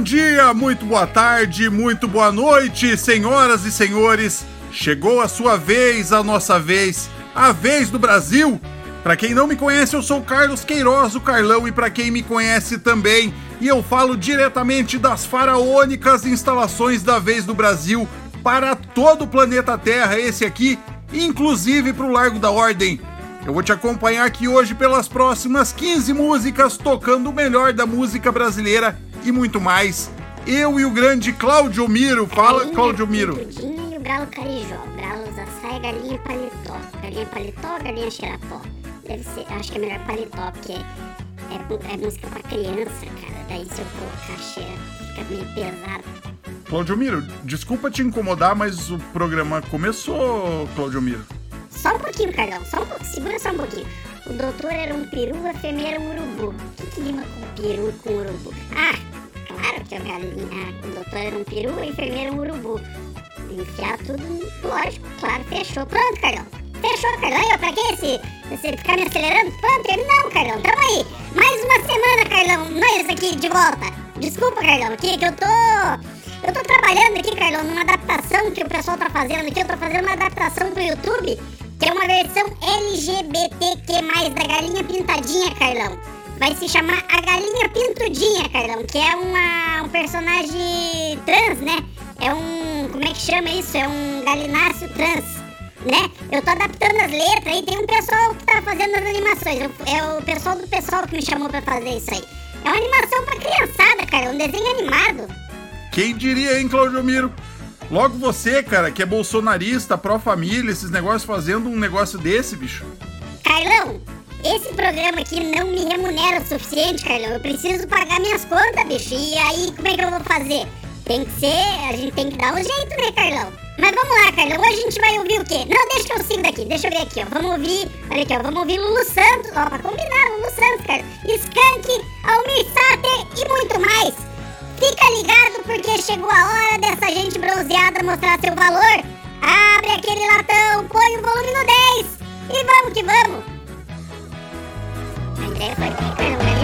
Bom dia, muito boa tarde, muito boa noite, senhoras e senhores. Chegou a sua vez, a nossa vez, a vez do Brasil. Para quem não me conhece, eu sou Carlos Queiroz, o Carlão, e para quem me conhece também, e eu falo diretamente das faraônicas instalações da vez do Brasil para todo o planeta Terra, esse aqui, inclusive para o Largo da Ordem. Eu vou te acompanhar aqui hoje pelas próximas 15 músicas, tocando o melhor da música brasileira e muito mais. Eu e o grande Cláudio Miro. Fala, Cláudio Miro. Tudinho o Bralo Carijó. Bralo usa saia, galinha paletó. Galinha paletó, galinha xerapó. Deve ser, acho que é melhor paletó, porque é, é música pra criança, cara. Daí se eu colocar xera, fica meio pesado. Cláudio Miro, desculpa te incomodar, mas o programa começou, Cláudio Miro. Só um pouquinho, Carlão. Só um pouquinho. Segura só um pouquinho. O doutor era um peru, a enfermeira um urubu. O que, que rima com peru e com urubu? Ah, claro que a galinha. O doutor era um peru, a enfermeira um urubu. Enfiar tudo, lógico, claro, fechou. Pronto, Carlão. Fechou, Carlão. Aí, ó, pra que esse, esse ficar me acelerando? Pronto, não, Carlão. Tamo aí. Mais uma semana, Carlão. Nós aqui de volta. Desculpa, Carlão, aqui que eu tô. Eu tô trabalhando aqui, Carlão, numa adaptação que o pessoal tá fazendo aqui. Eu tô fazendo uma adaptação pro YouTube, que é uma versão LGBTQ+, da Galinha Pintadinha, Carlão. Vai se chamar a Galinha Pintudinha, Carlão, que é uma, um personagem trans, né? É um... como é que chama isso? É um galináceo trans, né? Eu tô adaptando as letras e tem um pessoal que tá fazendo as animações. É o pessoal do pessoal que me chamou pra fazer isso aí. É uma animação pra criançada, cara, um desenho animado. Quem diria, hein, Cláudio Miro? Logo você, cara, que é bolsonarista, pró-família, esses negócios fazendo um negócio desse, bicho. Carlão, esse programa aqui não me remunera o suficiente, Carlão. Eu preciso pagar minhas contas, bicho. E aí, como é que eu vou fazer? Tem que ser, a gente tem que dar um jeito, né, Carlão? Mas vamos lá, Carlão. Hoje a gente vai ouvir o quê? Não, deixa eu sigo daqui. Deixa eu ver aqui, ó. Vamos ouvir, olha aqui, ó. Vamos ouvir Lulu Santos. Ó, pra combinar, Lulu Santos, cara. Skank, Almir Sater e muito mais. Fica ligado porque chegou a hora dessa gente bronzeada mostrar seu valor. Abre aquele latão, põe o volume no 10 e vamos que vamos. A ideia foi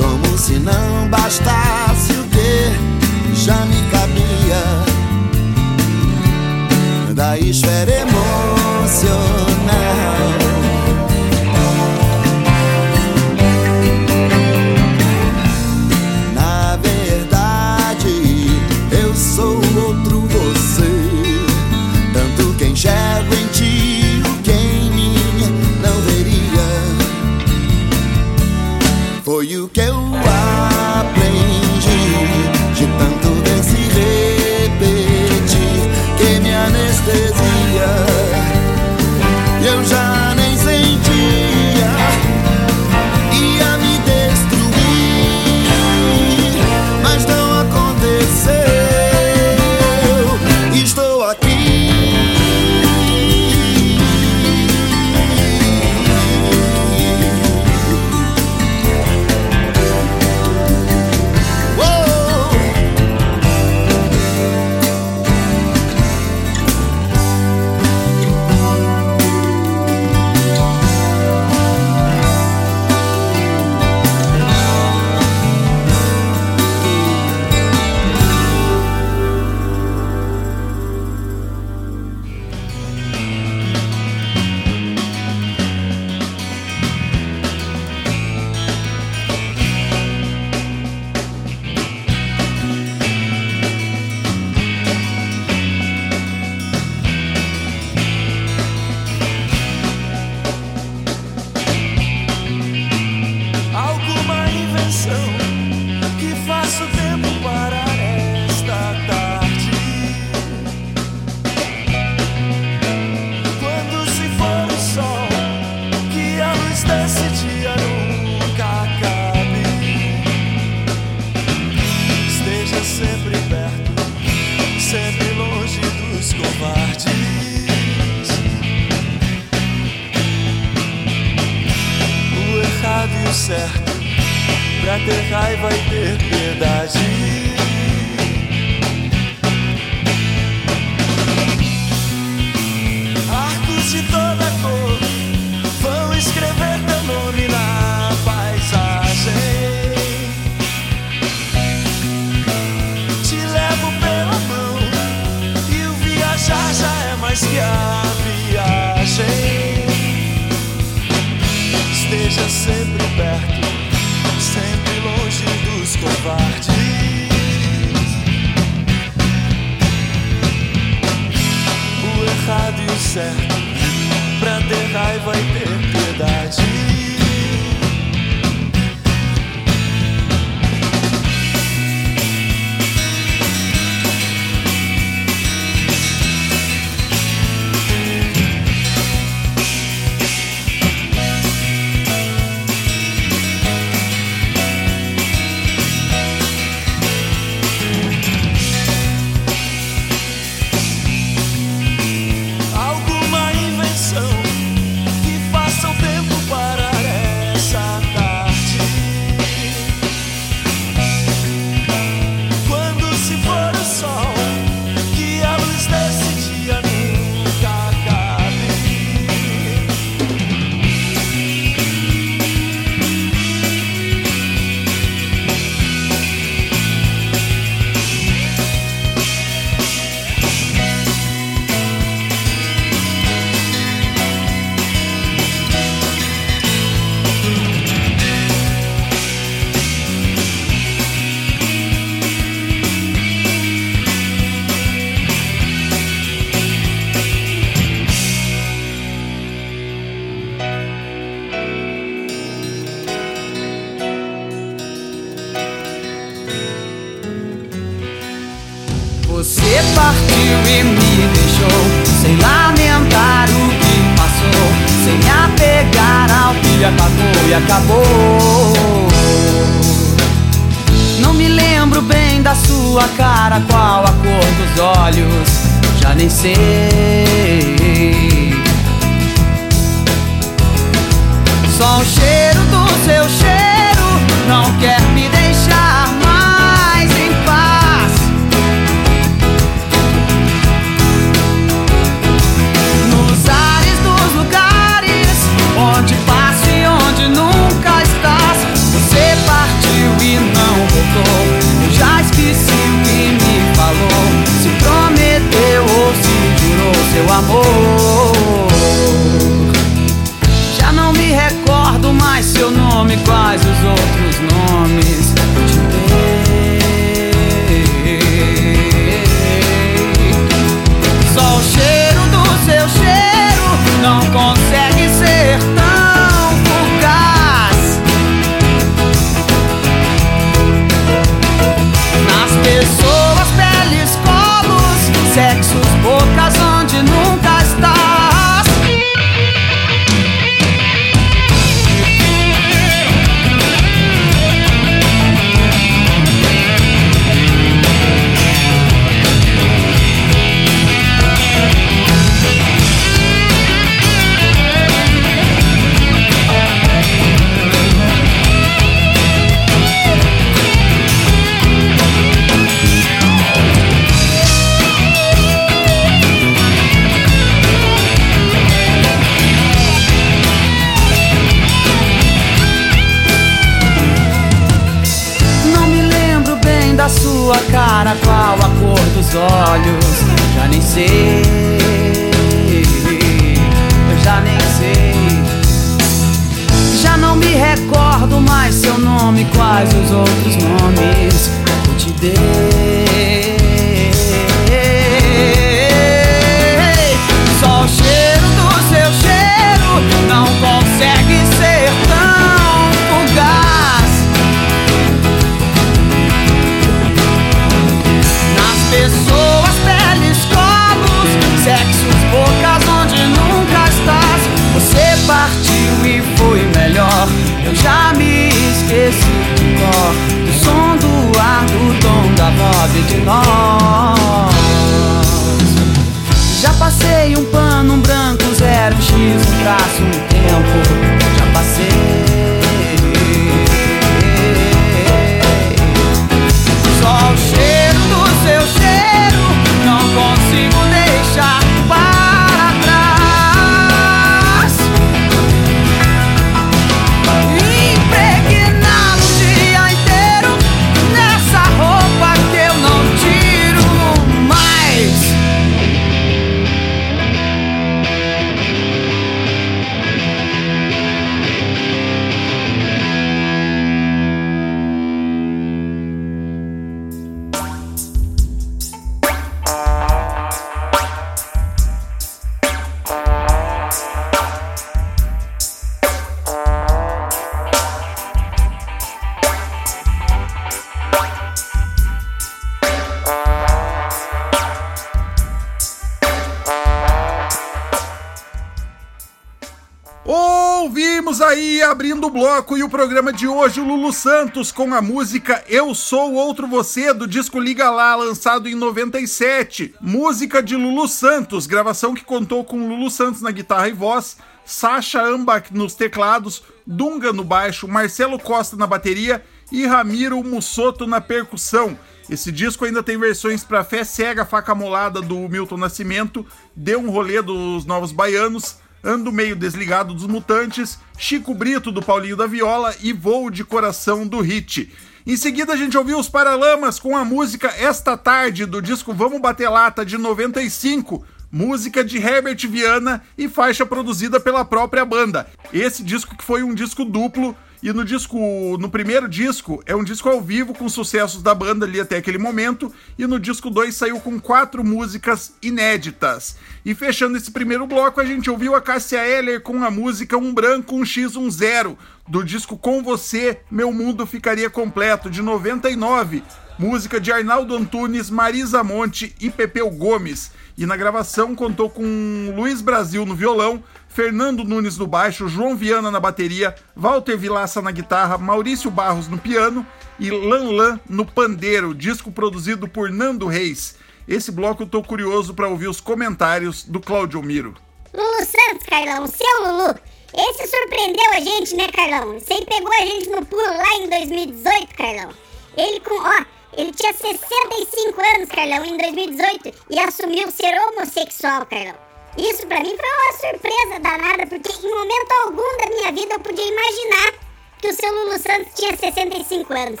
bloco e o programa de hoje, o Lulu Santos com a música Eu Sou Outro Você, do disco Liga Lá, lançado em 97. Música de Lulu Santos, gravação que contou com Lulu Santos na guitarra e voz, Sasha Ambach nos teclados, Dunga no baixo, Marcelo Costa na bateria e Ramiro Mussoto na percussão. Esse disco ainda tem versões para Fé Cega, Faca Molada do Milton Nascimento, Deu um Rolê dos Novos Baianos, Ando Meio Desligado dos Mutantes, Chico Brito do Paulinho da Viola e Voo de Coração do Hit. Em seguida a gente ouviu os Paralamas com a música Esta Tarde do disco Vamos Bater Lata de 95, música de Herbert Viana e faixa produzida pela própria banda. Esse disco que foi um disco duplo e no disco, no primeiro disco, é um disco ao vivo com sucessos da banda ali até aquele momento, e no disco 2 saiu com quatro músicas inéditas. E fechando esse primeiro bloco, a gente ouviu a Cássia Eller com a música Um Branco, Um X, Um Zero, do disco Com Você, Meu Mundo Ficaria Completo, de 99. Música de Arnaldo Antunes, Marisa Monte e Pepeu Gomes. E na gravação contou com Luiz Brasil no violão, Fernando Nunes no baixo, João Viana na bateria, Walter Vilaça na guitarra, Maurício Barros no piano e Lan Lan no pandeiro, disco produzido por Nando Reis. Esse bloco eu tô curioso para ouvir os comentários do Claudio Miro. Lulu Santos, Carlão, seu Lulu. Esse surpreendeu a gente, né, Carlão? Você pegou a gente no pulo lá em 2018, Carlão. Ele com, ó, ele tinha 65 anos, Carlão, em 2018 e assumiu ser homossexual, Carlão. Isso pra mim foi uma surpresa danada, porque em momento algum da minha vida eu podia imaginar que o seu Lulu Santos tinha 65 anos.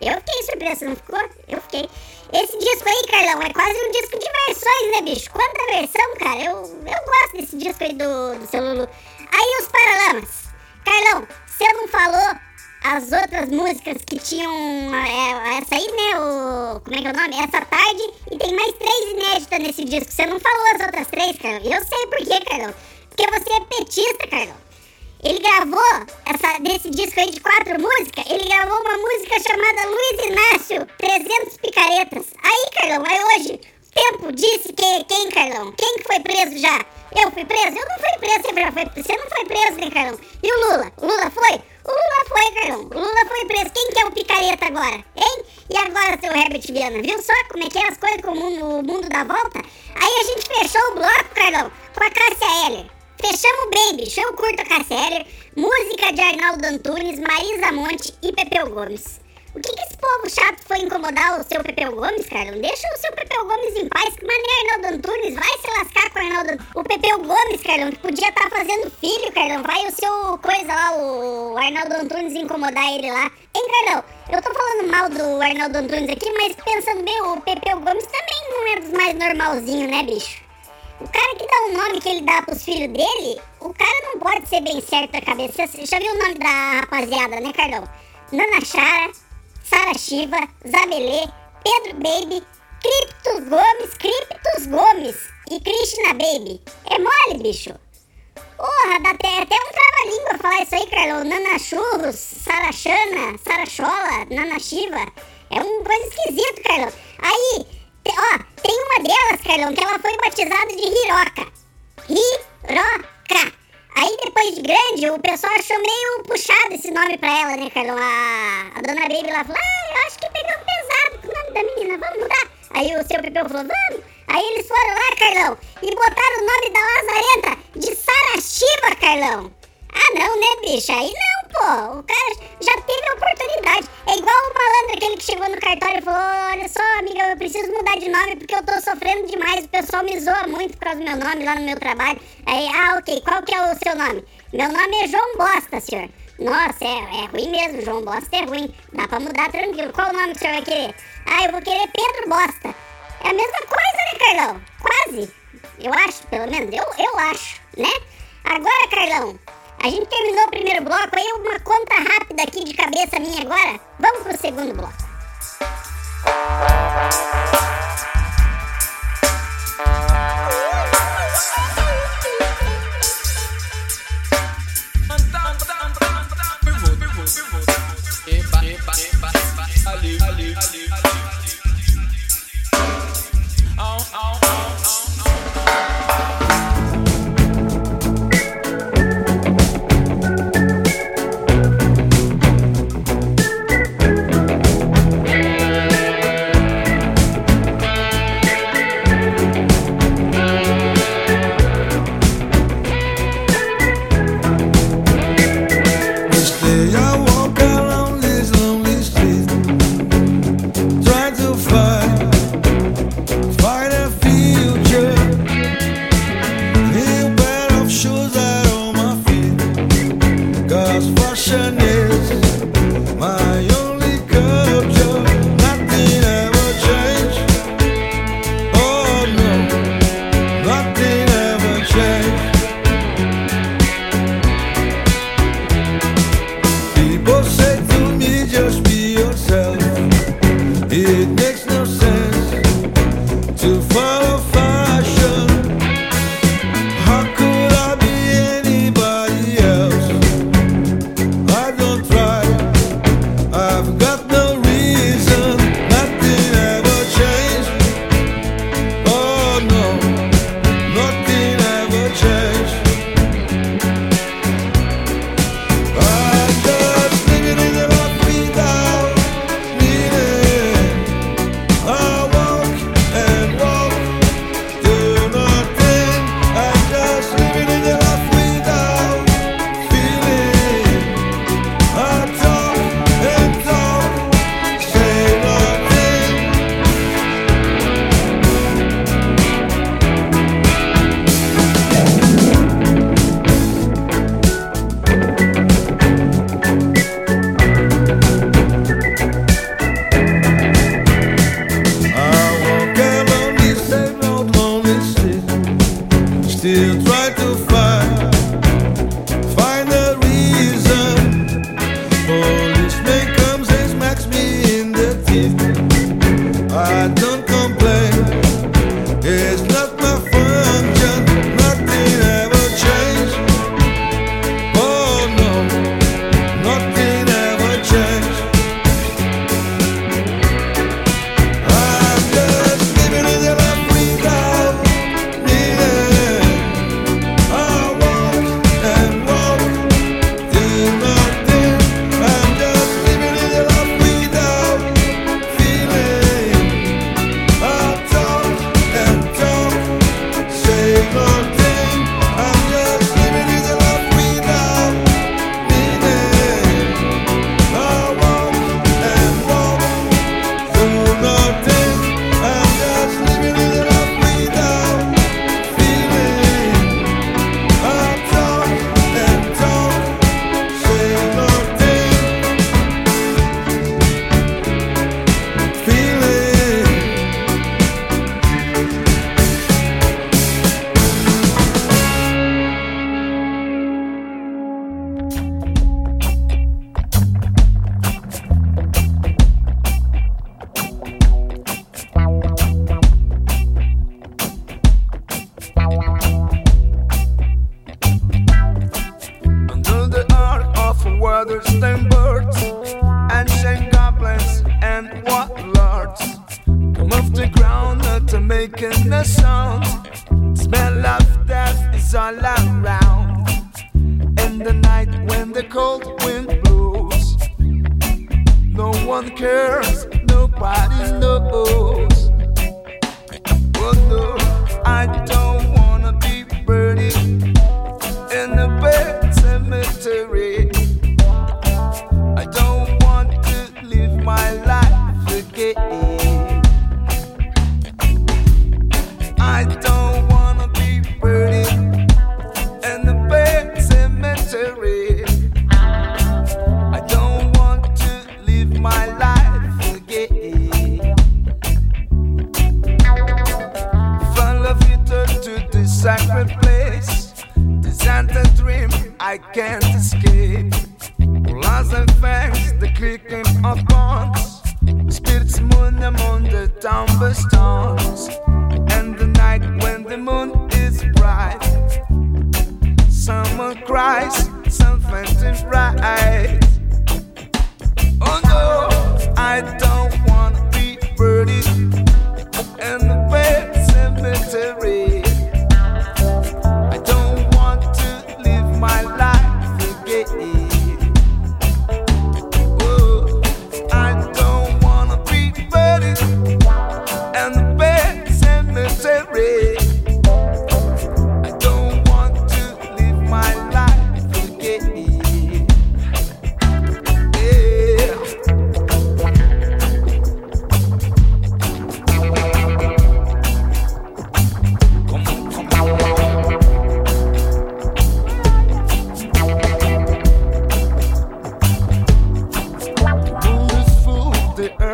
Eu fiquei surpresa, não ficou? Eu fiquei. Esse disco aí, Carlão, é quase um disco de versões, né, bicho? Quanta versão, cara? Eu, eu gosto desse disco aí do, do seu Lulu. Aí os Paralamas. Carlão, você não falou as outras músicas que tinham é, essa aí, né? O, como é que é o nome? Essa tarde. E tem mais três inéditas nesse disco. Você não falou as outras três, Carlão. Eu sei por quê, Carlão. Porque você é petista, Carlão. Ele gravou essa, desse disco aí de quatro músicas. Ele gravou uma música chamada Luiz Inácio 300 Picaretas. Aí, Carlão, aí hoje, tempo disse que quem, Carlão? Quem que foi preso já? Eu fui preso? Eu não fui preso, você, foi, você não foi preso, né, Carlão? E o Lula? O Lula foi? O Lula foi, Carlão. O Lula foi preso. Quem que é o picareta agora? Hein? E agora, seu Herbert Viana? Viu só como é que é as coisas com o mundo, o mundo volta? Aí a gente fechou o bloco, Carlão, com a Cássia Heller. Fechamos bem, bicho. Eu curto a Cássia Heller. Música de Arnaldo Antunes, Marisa Monte e Pepeu Gomes. O que, que esse povo chato foi incomodar o seu Pepeu Gomes, cara? Deixa o seu Pepeu Gomes em paz. Que maneira, Arnaldo Antunes? Vai se lascar com o Arnaldo O Pepeu Gomes, Carlão, que podia estar tá fazendo filho, Carlão. Vai o seu coisa lá, o Arnaldo Antunes, incomodar ele lá. Hein, Carlão? Eu tô falando mal do Arnaldo Antunes aqui, mas pensando bem, o Pepeu Gomes também não é dos mais normalzinhos, né, bicho? O cara que dá o nome que ele dá pros filhos dele, o cara não pode ser bem certo da cabeça. Você já viu o nome da rapaziada, né, Carlão? Nana Chara, Sara Shiva, Zabelê, Pedro Baby, Criptos Gomes, Criptos Gomes e Krishna Baby. É mole, bicho? Porra, dá até, até um trava-língua falar isso aí, Carlão. Nana Churros, Sara Xana, Sara Chola, Nana Shiva. É uma coisa esquisita, Carlão. Aí, ó, tem uma delas, Carlão, que ela foi batizada de Hiroka. Hiroka. Aí depois de grande, o pessoal achou meio puxado esse nome pra ela, né, Carlão? A, a dona Baby lá falou, ah, eu acho que pegou pesado com o nome da menina, vamos mudar. Aí o seu Pepeu falou, vamos. Aí eles foram lá, Carlão, e botaram o nome da Lazarenta de Sarashiva, Carlão. Ah, não, né, bicho? Aí não, pô. O cara já teve a oportunidade. É igual o malandro, aquele que chegou no cartório e falou: Olha só, amiga, eu preciso mudar de nome porque eu tô sofrendo demais. O pessoal me zoa muito por causa do meu nome lá no meu trabalho. Aí, ah, ok. Qual que é o seu nome? Meu nome é João Bosta, senhor. Nossa, é, é ruim mesmo. João Bosta é ruim. Dá pra mudar tranquilo. Qual o nome que o senhor vai querer? Ah, eu vou querer Pedro Bosta. É a mesma coisa, né, Carlão? Quase. Eu acho, pelo menos. Eu, eu acho, né? Agora, Carlão, a gente terminou o primeiro bloco, aí uma conta rápida aqui de cabeça minha agora. Vamos pro segundo bloco. Ali, ali, ali, ali.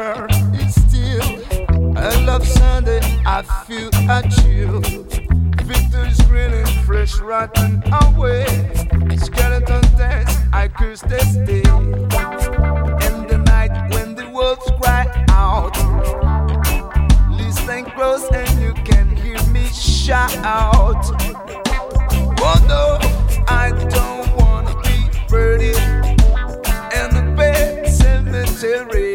girl, it's still I love Sunday. I feel a chill. Victory's grinning, fresh rotten away. Skeleton dance, I curse this day. In the night when the wolves cry out, listen close and you can hear me shout. Oh no, I don't wanna be buried in the bed cemetery.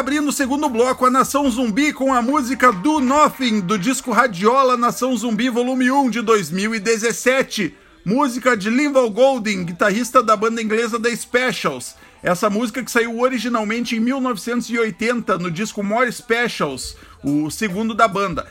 Abrindo o segundo bloco, a Nação Zumbi com a música Do Nothing, do disco Radiola Nação Zumbi Volume 1 de 2017. Música de Linval Golding, guitarrista da banda inglesa The Specials. Essa música que saiu originalmente em 1980 no disco More Specials, o segundo da banda.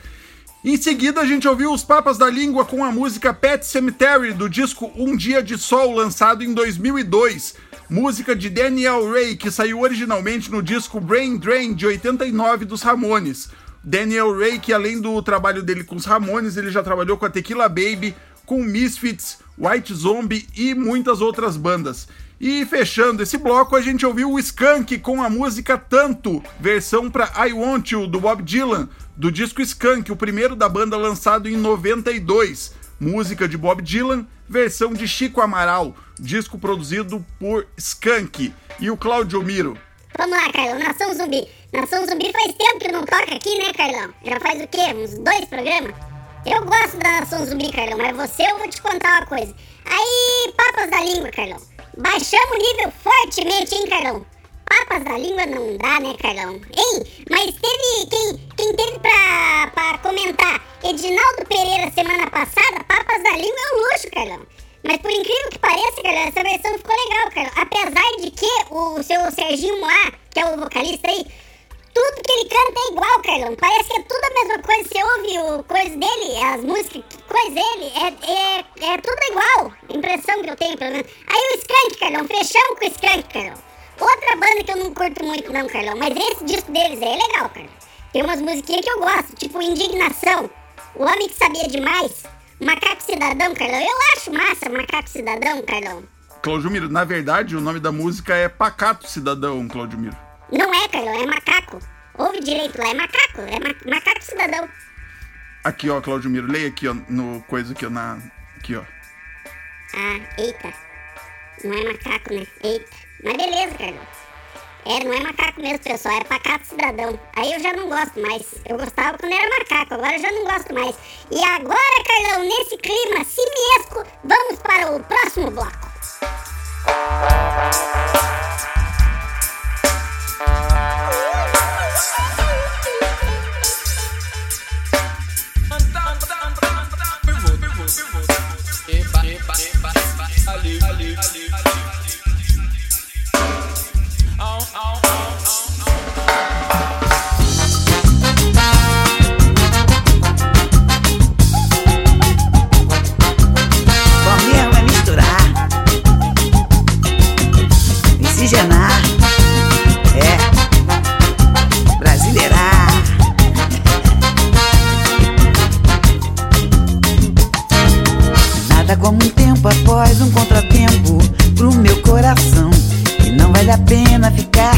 Em seguida, a gente ouviu os Papas da Língua com a música Pet Cemetery, do disco Um Dia de Sol, lançado em 2002. Música de Daniel Ray, que saiu originalmente no disco Brain Drain, de 89, dos Ramones. Daniel Ray, que além do trabalho dele com os Ramones, ele já trabalhou com a Tequila Baby, com Misfits, White Zombie e muitas outras bandas. E fechando esse bloco, a gente ouviu o Skank com a música Tanto, versão para I Want You, do Bob Dylan, do disco Skank, o primeiro da banda lançado em 92. Música de Bob Dylan, versão de Chico Amaral, disco produzido por Skank. E o Claudio Miro. Vamos lá, Carlão, Nação Zumbi. Nação Zumbi faz tempo que não toca aqui, né, Carlão? Já faz o quê? Uns dois programas? Eu gosto da Nação Zumbi, Carlão, mas você eu vou te contar uma coisa. Aí, papas da língua, Carlão. Baixamos o nível fortemente, hein, Carlão? Papas da língua não dá, né, Carlão? Hein? Mas teve. Quem, quem teve pra, pra comentar? Edinaldo Pereira semana passada, Papas da língua é um luxo, Carlão. Mas por incrível que pareça, Carlão, essa versão ficou legal, Carlão. Apesar de que o seu Serginho Moá, que é o vocalista aí, tudo que ele canta é igual, Carlão. Parece que é tudo a mesma coisa. Você ouve o coisa dele, as músicas, coisa dele, é, é, é tudo igual. Impressão que eu tenho, pelo menos. Aí o Skank, Carlão, fechamos com o Skank, Carlão. Outra banda que eu não curto muito, não, Carlão. Mas esse disco deles aí é legal, cara. Tem umas musiquinhas que eu gosto, tipo Indignação, O Homem que Sabia Demais, Macaco Cidadão, Carlão. Eu acho massa Macaco Cidadão, Carlão. Claudio Miro, na verdade, o nome da música é Pacato Cidadão, Claudio Miro. Não é, Carlão, é macaco. Ouve direito lá, é macaco, é ma macaco cidadão. Aqui, ó, Claudio Miro, leia aqui, ó, no coisa aqui, ó, na... Aqui, ó. Ah, eita. Não é macaco, né? Eita. Mas beleza, Carlão. É, não é macaco mesmo, pessoal, é pacato cidadão. Aí eu já não gosto mais. Eu gostava quando era macaco, agora eu já não gosto mais. E agora, Carlão, nesse clima simiesco, vamos para o próximo bloco. Bom mesmo é misturar, miscigenar, é, brasileirar. Nada como um tempo após um contratempo pro meu coração. Não vale a pena ficar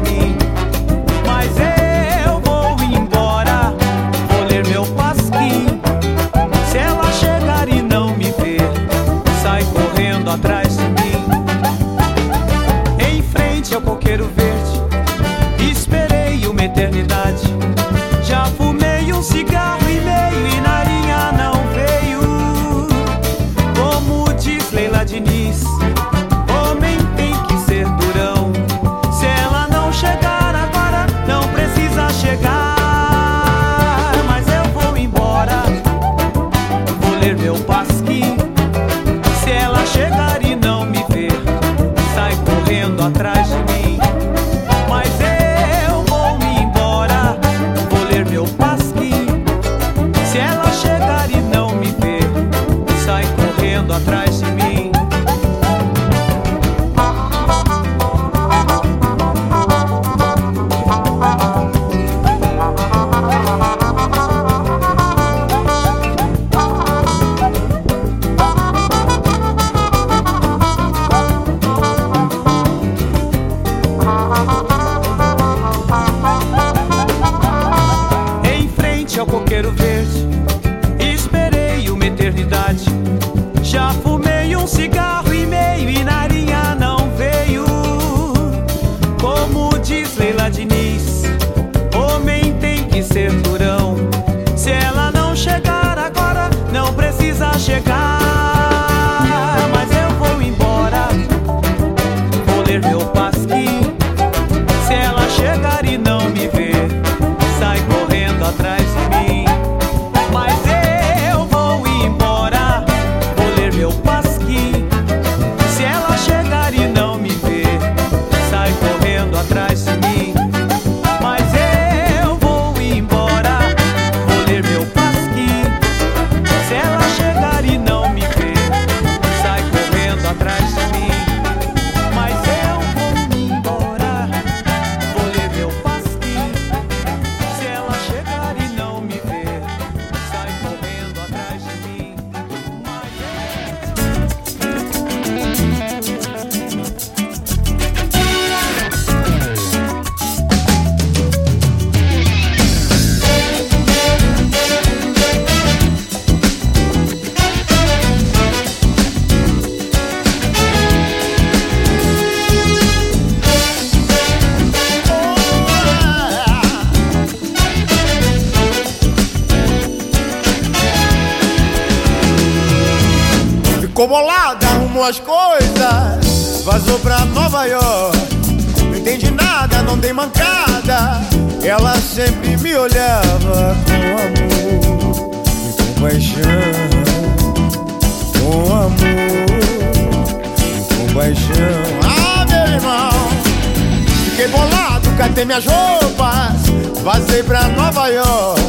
me. arrumou as coisas, vazou pra Nova York. Não entendi nada, não dei mancada. Ela sempre me olhava com amor e compaixão. Com amor e compaixão. Ah, meu irmão, fiquei bolado, catei minhas roupas. Vazei pra Nova York.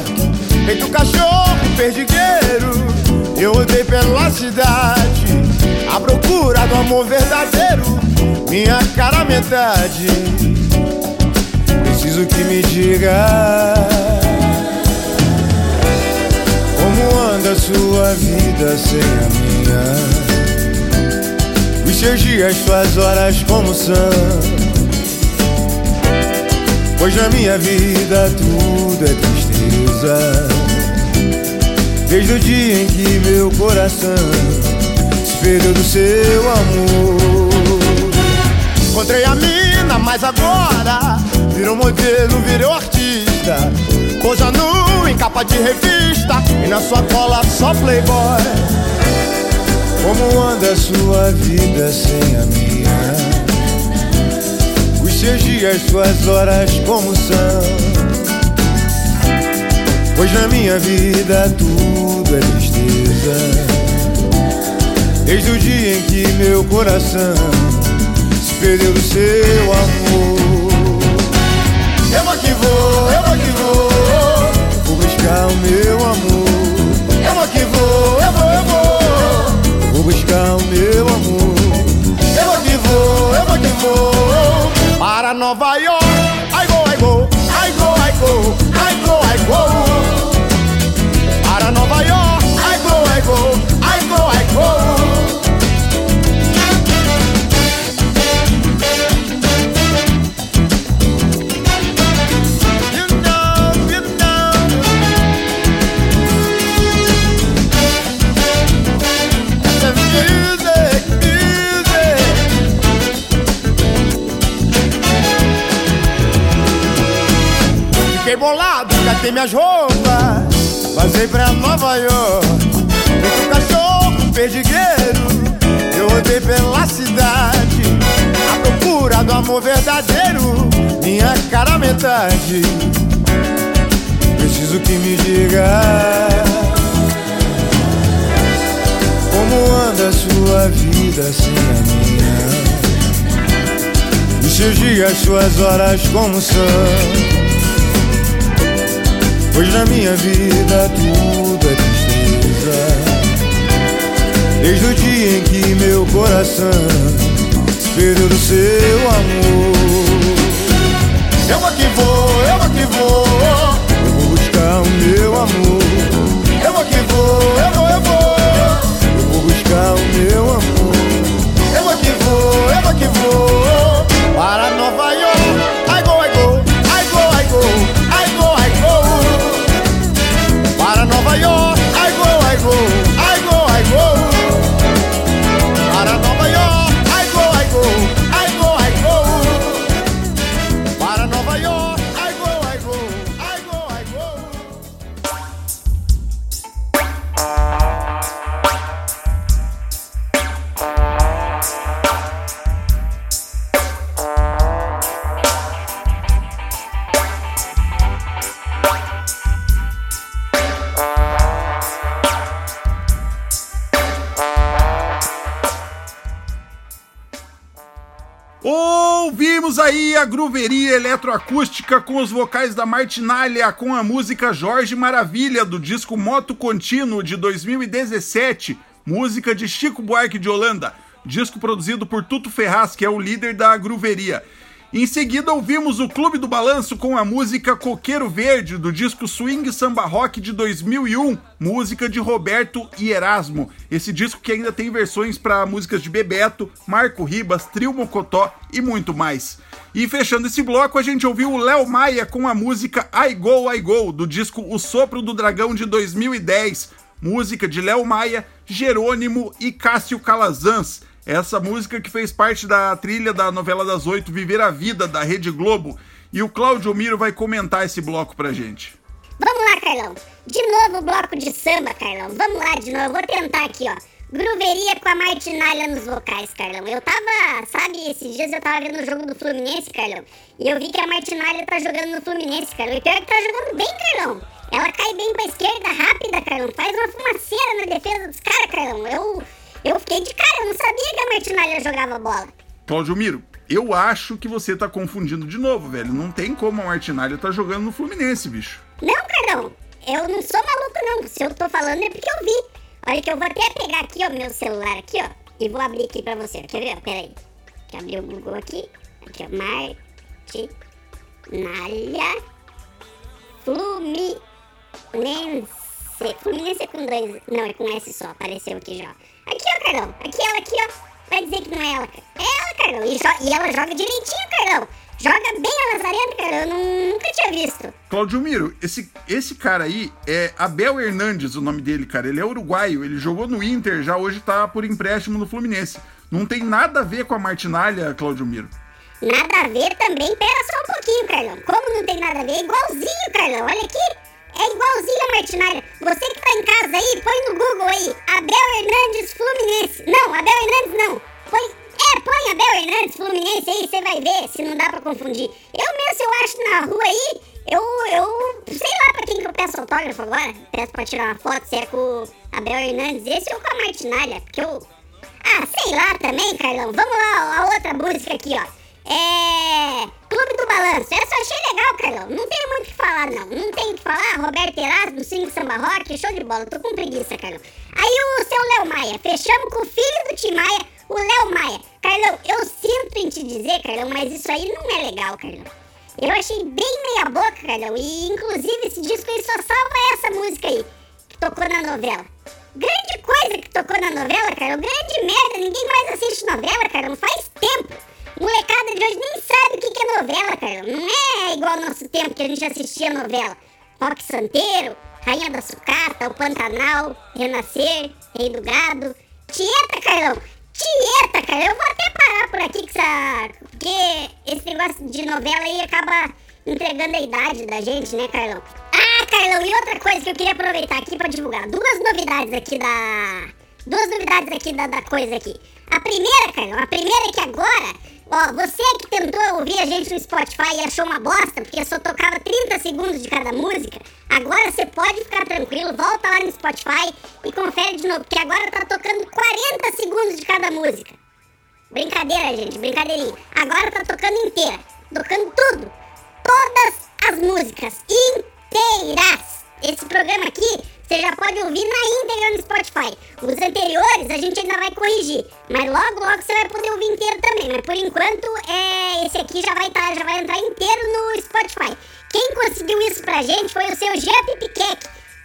Feito cachorro, perdigueiro. Eu andei pela cidade à procura do amor verdadeiro, minha cara metade. Preciso que me diga como anda a sua vida sem a minha. Os seus dias, suas horas como são. Pois na minha vida tudo é tristeza. Desde o dia em que meu coração se perdeu do seu amor. Encontrei a mina, mas agora Virou modelo, virou artista. Coisa nu em capa de revista E na sua cola só playboy. Como anda a sua vida sem a minha? Os seus dias, suas horas como são? Pois na minha vida tudo é tristeza. Desde o dia em que meu coração Se perdeu do seu amor. É eu aqui vou, é eu aqui vou. Vou buscar o meu amor. É eu aqui vou, eu vou, eu vou. Vou buscar o meu amor. Eu aqui vou, eu aqui vou. Para Nova York. I go, I go, I go, I go, I go, I go. Para Nova York. I go, I go, I go, I go. Vietnam, Vietnam. Essa music, music. Fiquei bolado, catei minhas roupas Vazei pra Nova York Feito um cachorro perdigueiro. Eu rodei pela cidade À procura do amor verdadeiro Minha cara metade. Preciso que me diga Como anda a sua vida sem a minha? Os seus dias, suas horas como são Pois na minha vida tudo é tristeza. Desde o dia em que meu coração Perdeu do seu amor. Eu que vou, eu que vou. Eu vou buscar o meu amor. Eu que vou, eu vou, eu vou. Eu vou buscar o meu amor. Eu que vou, eu que vou. Para Nova York Para Nova York a grooveria eletroacústica com os vocais da Martinalha com a música Jorge Maravilha do disco Moto Contínuo de 2017, música de Chico Buarque de Holanda, disco produzido por Tuto Ferraz, que é o líder da grooveria. Em seguida, ouvimos o Clube do Balanço com a música Coqueiro Verde, do disco Swing Samba Rock de 2001, música de Roberto e Erasmo. Esse disco que ainda tem versões para músicas de Bebeto, Marco Ribas, Trio Mocotó e muito mais. E fechando esse bloco, a gente ouviu o Léo Maia com a música I Go, I Go, do disco O Sopro do Dragão de 2010, música de Léo Maia, Jerônimo e Cássio Calazans. Essa música que fez parte da trilha da novela das oito Viver a Vida, da Rede Globo. E o Cláudio Miro vai comentar esse bloco pra gente. Vamos lá, Carlão. De novo o bloco de samba, Carlão. Vamos lá de novo. Vou tentar aqui, ó. Grooveria com a Martinalha nos vocais, Carlão. Eu tava, sabe, esses dias eu tava vendo o jogo do Fluminense, Carlão. E eu vi que a Martinalha tá jogando no Fluminense, Carlão. E pior que tá jogando bem, Carlão. Ela cai bem pra esquerda, rápida, Carlão. Faz uma fumaceira na defesa dos caras, Carlão. Eu, eu fiquei de cara, eu não sabia que a Martinalha jogava bola. Cláudio Miro, eu acho que você tá confundindo de novo, velho. Não tem como a Martinalha tá jogando no Fluminense, bicho. Não, Carlão. Eu não sou maluco, não. Se eu tô falando é porque eu vi. Olha que eu vou até pegar aqui, ó, meu celular aqui, ó. E vou abrir aqui pra você. Quer ver? Pera aí. Deixa eu abrir o Google aqui. Aqui, ó. Martinalha Fluminense. Fluminense é com dois. Não, é com S só. Apareceu aqui já. Aqui, ó, Carlão. Aqui ela, aqui, ó. Vai dizer que não é ela. É ela, Carlão. E, e ela joga direitinho, Carlão. Joga bem a Lazarenta, cara. Eu nu- nunca tinha visto. Cláudio Miro, esse, esse cara aí é Abel Hernandes, o nome dele, cara. Ele é uruguaio, ele jogou no Inter, já hoje tá por empréstimo no Fluminense. Não tem nada a ver com a Martinalha, Cláudio Miro. Nada a ver também. Pera só um pouquinho, Carlão. Como não tem nada a ver? É igualzinho, Carlão. Olha aqui. É igualzinho a Martinalha. Você que tá em casa aí, põe no Google aí. Abel Hernandes Fluminense. Não, Abel Hernandes não. Põe. É, põe Abel Hernandes Fluminense aí, você vai ver se não dá pra confundir. Eu mesmo, eu acho na rua aí, eu, eu sei lá pra quem que eu peço autógrafo agora. Peço pra tirar uma foto, se é com o Abel Hernandes esse ou com a Martinalha, porque eu... Ah, sei lá também, Carlão. Vamos lá, a outra música aqui, ó. É... Clube do Balanço. Essa eu achei legal, Carlão. Não tem muito o que falar, não. Não tem o que falar. Roberto Erasmo, 5 Samba Rock, show de bola. Tô com preguiça, Carlão. Aí o seu Léo Maia. Fechamos com o filho do Tim Maia, o Léo Maia. Carlão, eu sinto em te dizer, Carlão, mas isso aí não é legal, Carlão. Eu achei bem meia boca, Carlão. E inclusive esse disco aí só salva essa música aí, que tocou na novela. Grande coisa que tocou na novela, Carlão. Grande merda. Ninguém mais assiste novela, Carlão. Faz tempo. Molecada de hoje nem sabe o que é novela, Carlão. Não é igual ao nosso tempo que a gente assistia novela. Rock Santeiro, Rainha da Sucata, O Pantanal, Renascer, Rei do Gado. Tieta, Carlão. Tieta, cara. Eu vou até parar por aqui que essa... Porque esse negócio de novela aí acaba entregando a idade da gente, né, Carlão? Ah, Carlão, e outra coisa que eu queria aproveitar aqui pra divulgar. Duas novidades aqui da... Duas novidades aqui da, da coisa aqui. A primeira, Carlão, a primeira é que agora Ó, você que tentou ouvir a gente no Spotify e achou uma bosta, porque só tocava 30 segundos de cada música, agora você pode ficar tranquilo, volta lá no Spotify e confere de novo, porque agora tá tocando 40 segundos de cada música. Brincadeira, gente, brincadeirinha. Agora tá tocando inteira, tocando tudo. Todas as músicas inteiras. Esse programa aqui você já pode ouvir na íntegra no Spotify. Os anteriores a gente ainda vai corrigir, mas logo logo você vai poder ouvir inteiro também. Mas por enquanto é esse aqui já vai tá, já vai entrar inteiro no Spotify. Quem conseguiu isso pra gente foi o seu Jeff Piquet.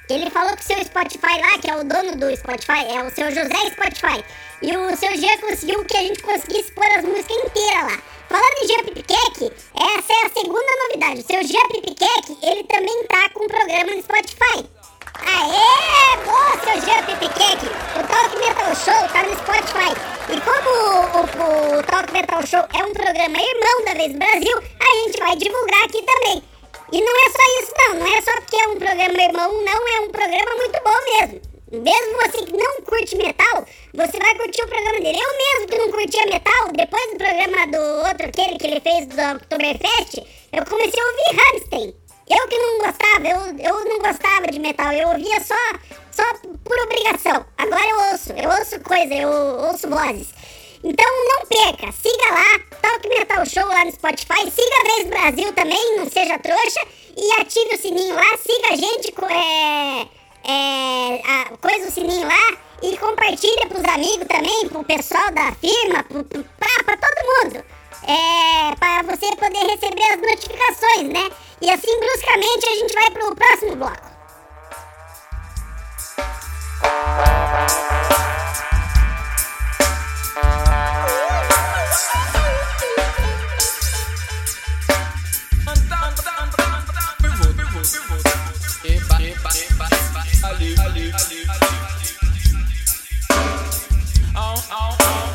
Ele falou que o seu Spotify lá, que é o dono do Spotify, é o seu José Spotify. E o seu Jean conseguiu que a gente conseguisse pôr as músicas inteiras lá. Falando em Jean Piquet, essa é a segunda novidade. O seu Jean Piquet, ele também tá com um programa no Spotify. Aê, boa, seu Jean Pipiqueque! O Talk Metal Show tá no Spotify. E como o, o, o, Talk Metal Show é um programa irmão da Vez Brasil, a gente vai divulgar aqui também. E não é só isso não, não é só porque é um programa irmão, não, é um programa muito bom mesmo. Mesmo você que não curte metal, você vai curtir o programa dele. Eu mesmo que não curtia metal, depois do programa do outro, aquele que ele fez do Oktoberfest, eu comecei a ouvir Hamstein. Eu que não gostava, eu, eu não gostava de metal, eu ouvia só, só por obrigação. Agora eu ouço, eu ouço coisa, eu ouço vozes. Então não perca, siga lá, Talk Metal Show lá no Spotify, siga a Vez Brasil também, não seja trouxa, e ative o sininho lá, siga a gente, é, é, a, coisa o sininho lá, e compartilha pros amigos também, pro pessoal da firma, pro, pro, pra, pra todo mundo. É, para você poder receber as notificações, né? E assim, bruscamente, a gente vai pro próximo bloco. Ali, ali, ali. Não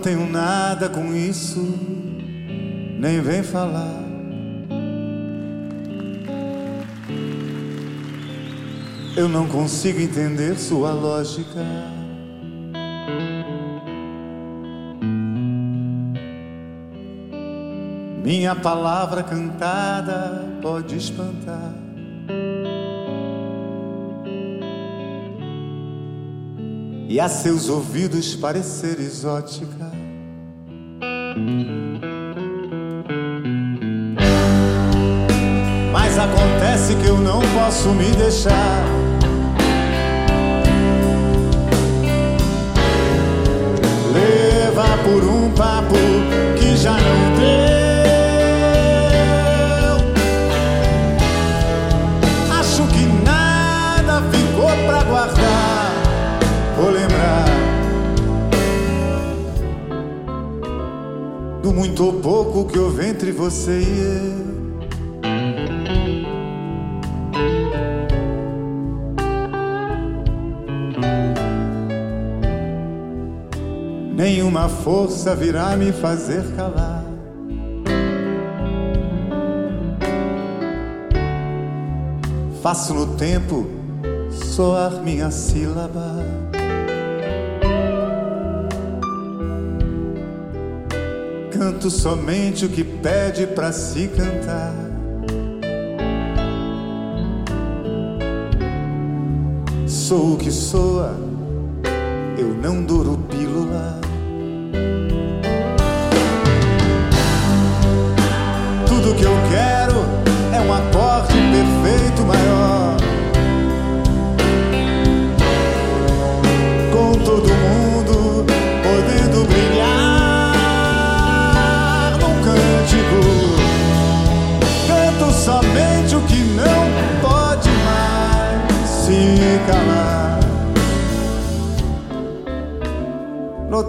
tenho nada com isso, nem vem falar. Eu não consigo entender sua lógica. Minha palavra cantada pode espantar. e a seus ouvidos parecer exótica. Mas acontece que eu não posso me deixar. Levar por um papo muito ou pouco que houve entre você e eu. Nenhuma força virá me fazer calar. Faço no tempo soar minha sílaba. Canto somente o que pede para se cantar. Sou o que soa, eu não duro pílula.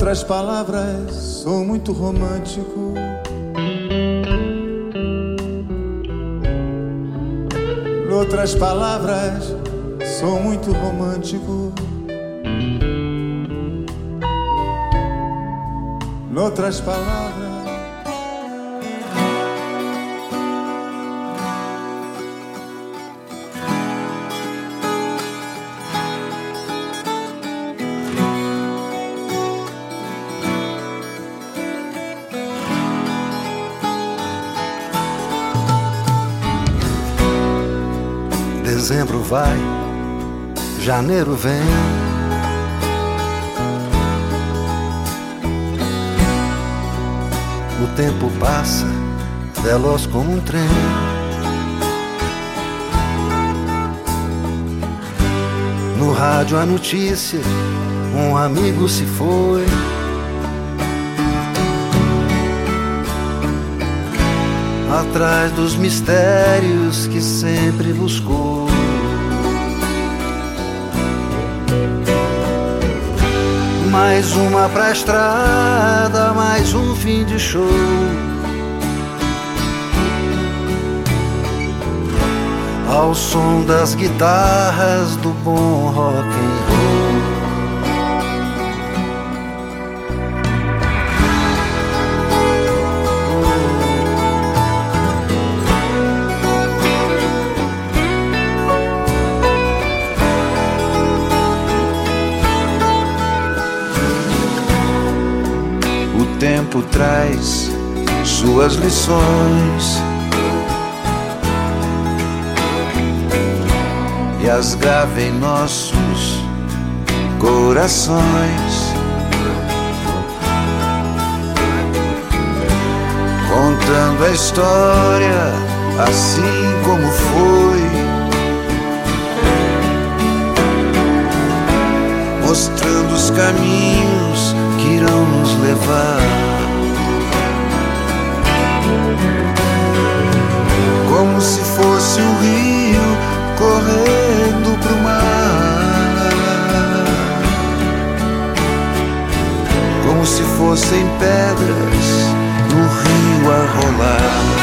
Noutras palavras, sou muito romântico. Outras palavras, sou muito romântico. Noutras palavras. Dezembro vai, janeiro vem. O tempo passa, veloz como um trem. No rádio a notícia, um amigo se foi. atrás dos mistérios que sempre buscou. Mais uma pra estrada, mais um fim de show. Ao som das guitarras do bom rock and roll. Suas lições e as grava em nossos corações. Contando a história assim como foi. Mostrando os caminhos que irão nos levar. Fossem pedras no rio a rolar.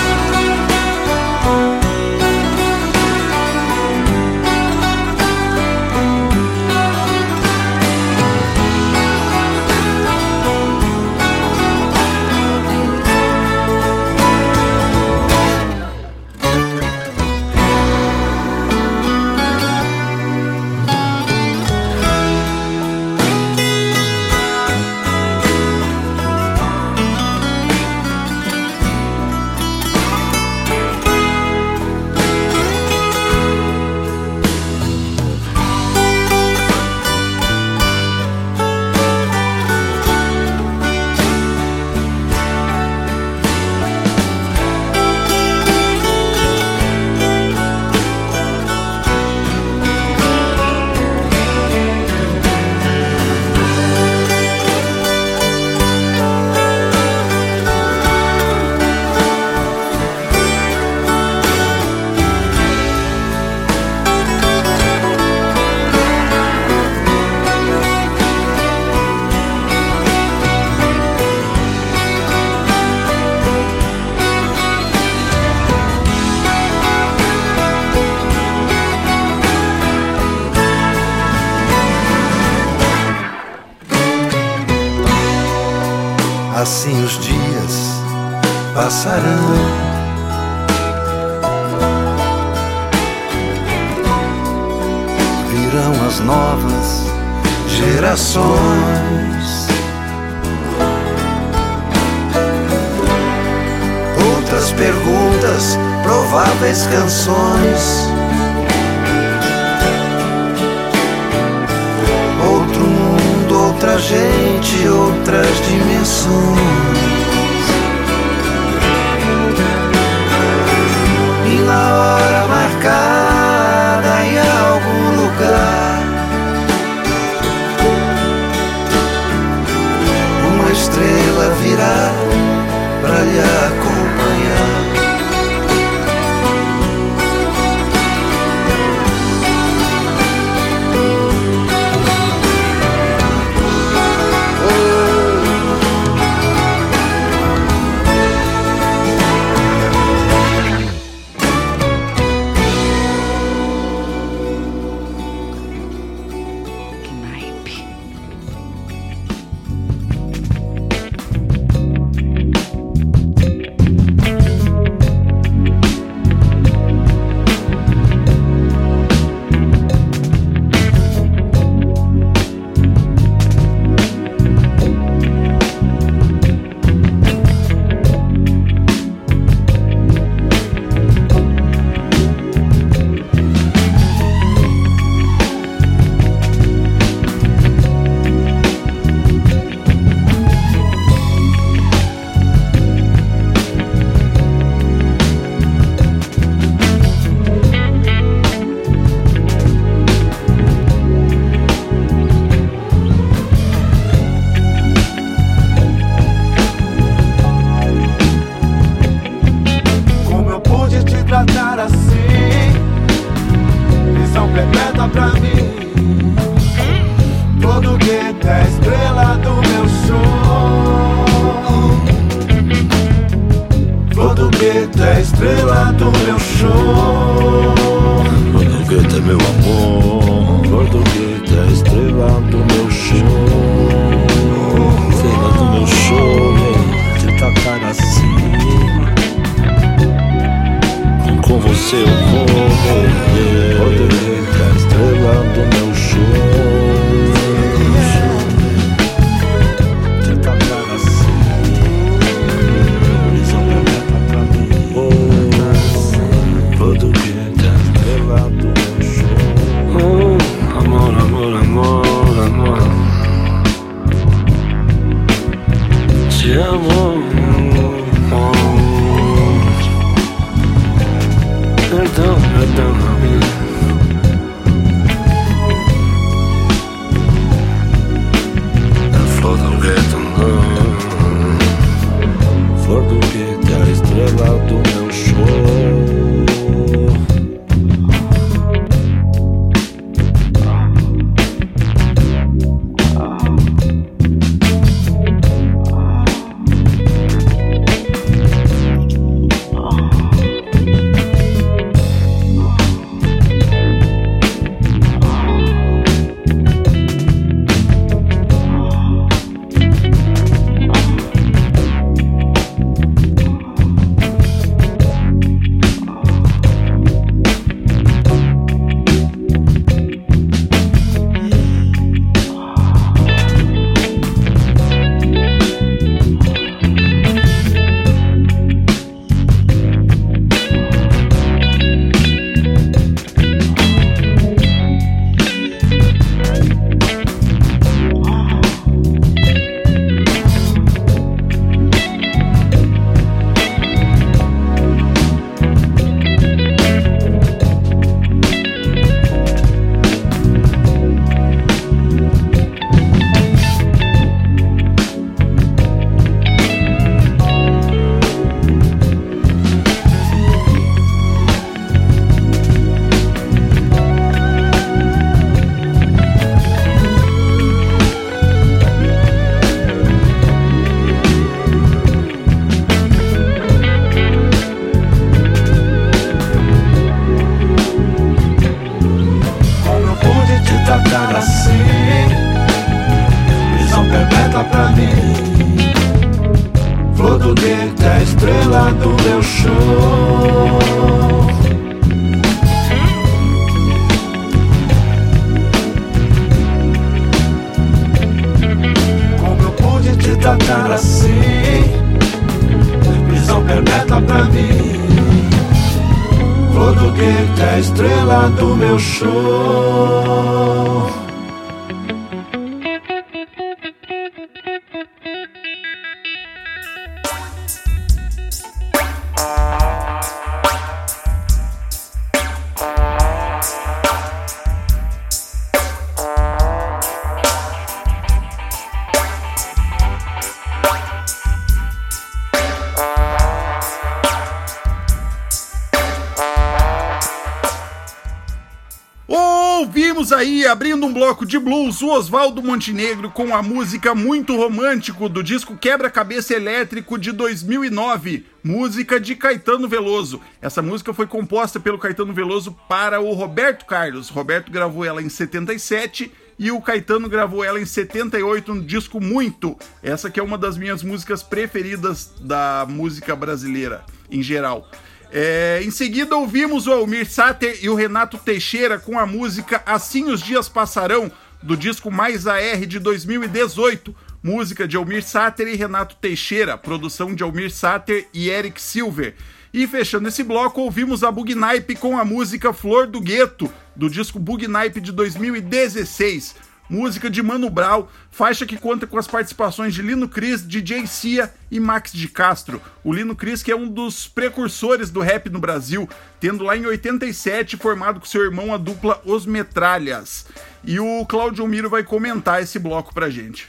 Abrindo um bloco de blues, o Oswaldo Montenegro com a música Muito Romântico do disco Quebra-Cabeça Elétrico de 2009, música de Caetano Veloso. Essa música foi composta pelo Caetano Veloso para o Roberto Carlos. Roberto gravou ela em 77 e o Caetano gravou ela em 78 no disco Muito. Essa que é uma das minhas músicas preferidas da música brasileira em geral. É, em seguida ouvimos o Almir Sater e o Renato Teixeira com a música Assim os Dias Passarão, do disco Mais AR de 2018. Música de Almir Sater e Renato Teixeira, produção de Almir Sater e Eric Silver. E fechando esse bloco, ouvimos a Bugnipe com a música Flor do Gueto, do disco Bugnipe de 2016 música de Mano Brown, faixa que conta com as participações de Lino Cris, DJ Cia e Max de Castro. O Lino Cris que é um dos precursores do rap no Brasil, tendo lá em 87 formado com seu irmão a dupla Os Metralhas. E o Claudio Miro vai comentar esse bloco pra gente.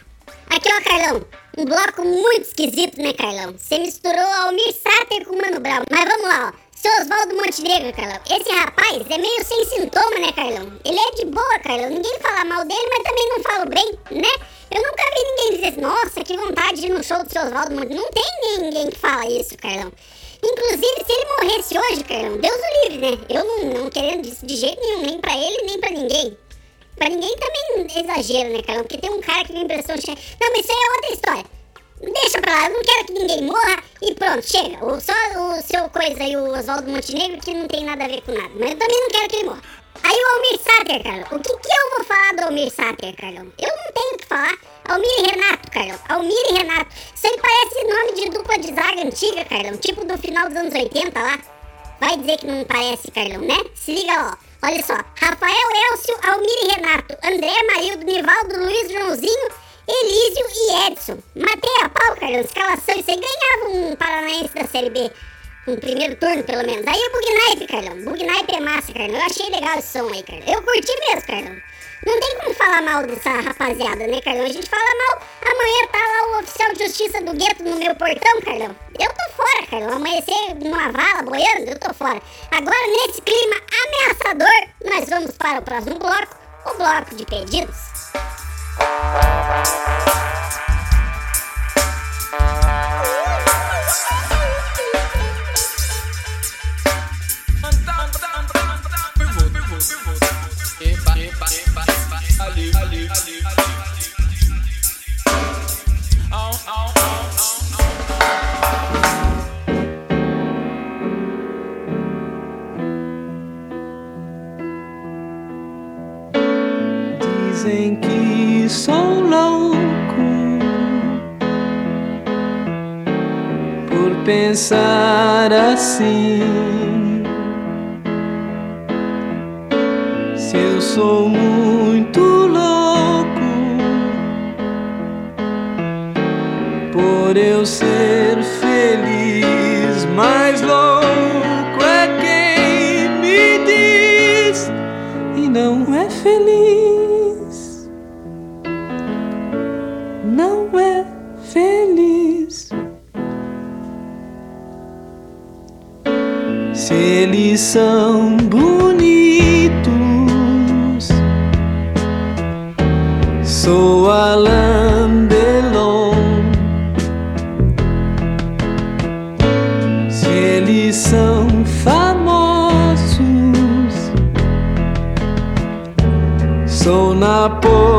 Aqui, ó, Carlão. Um bloco muito esquisito, né, Carlão? Você misturou Almir Sater com Mano Brown. Mas vamos lá, ó. Seu Oswaldo Montenegro, Carlão. Esse rapaz é meio sem sintoma, né, Carlão? Ele é de boa, Carlão. Ninguém fala mal dele, mas também não fala bem, né? Eu nunca vi ninguém dizer nossa, que vontade de ir no show do seu Oswaldo Montenegro. Não tem ninguém que fala isso, Carlão. Inclusive, se ele morresse hoje, Carlão, Deus o livre, né? Eu não, não querendo isso de jeito nenhum, nem pra ele, nem pra ninguém. Pra ninguém também é exagero, né, Carlão? Porque tem um cara que tem impressão de... Não, mas isso aí é outra história. Deixa pra lá, eu não quero que ninguém morra e pronto, chega. O, só o seu coisa e o Oswaldo Montenegro que não tem nada a ver com nada. Mas eu também não quero que ele morra. Aí o Almir Sater, Carlão. O que, que eu vou falar do Almir Sater, Carlão? Eu não tenho o que falar. Almir e Renato, Carlão. Almir e Renato. Isso aí parece nome de dupla de zaga antiga, Carlão. Tipo do final dos anos 80 lá. Vai dizer que não parece, Carlão, né? Se liga, ó. Olha só. Rafael Elcio, Almir e Renato. André Marildo, Nivaldo, Luiz Joãozinho Elísio e Edson. Matei a pau, Carlão. Escalação. Isso aí ganhava um paranaense da Série B. Um primeiro turno, pelo menos. Aí o Bugnipe, Carlão. Bugnipe é massa, Carlão. Eu achei legal esse som aí, Carlão. Eu curti mesmo, Carlão. Não tem como falar mal dessa rapaziada, né, Carlão? A gente fala mal. Amanhã tá lá o oficial de justiça do gueto no meu portão, Carlão. Eu tô fora, Carlão. Amanhecer numa vala boiando, eu tô fora. Agora, nesse clima ameaçador, nós vamos para o próximo bloco o bloco de pedidos. I live, I Dizem que sou louco por pensar assim. Se eu sou muito louco por eu ser feliz, mais louco é quem me diz e não é feliz. Se eles são bonitos, sou Alain Delon. Se eles são famosos, sou Napoleão.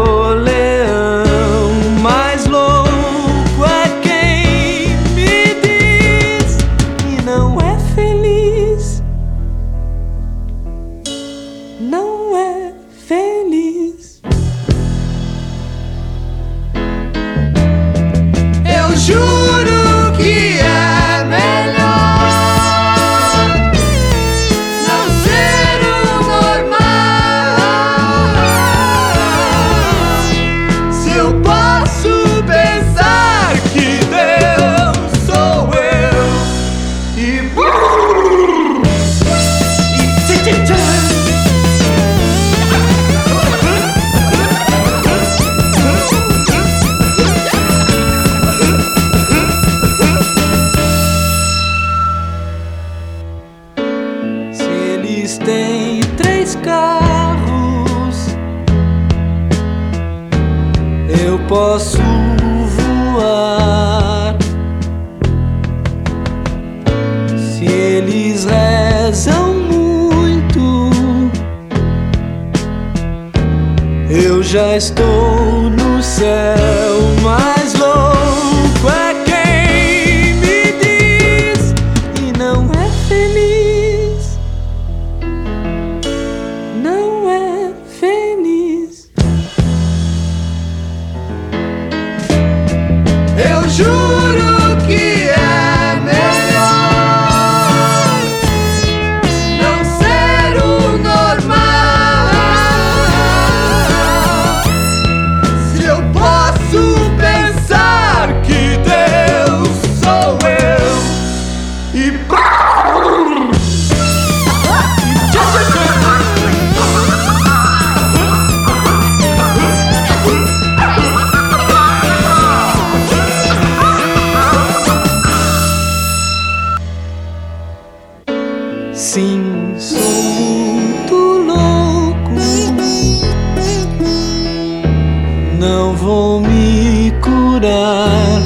Vou me curar.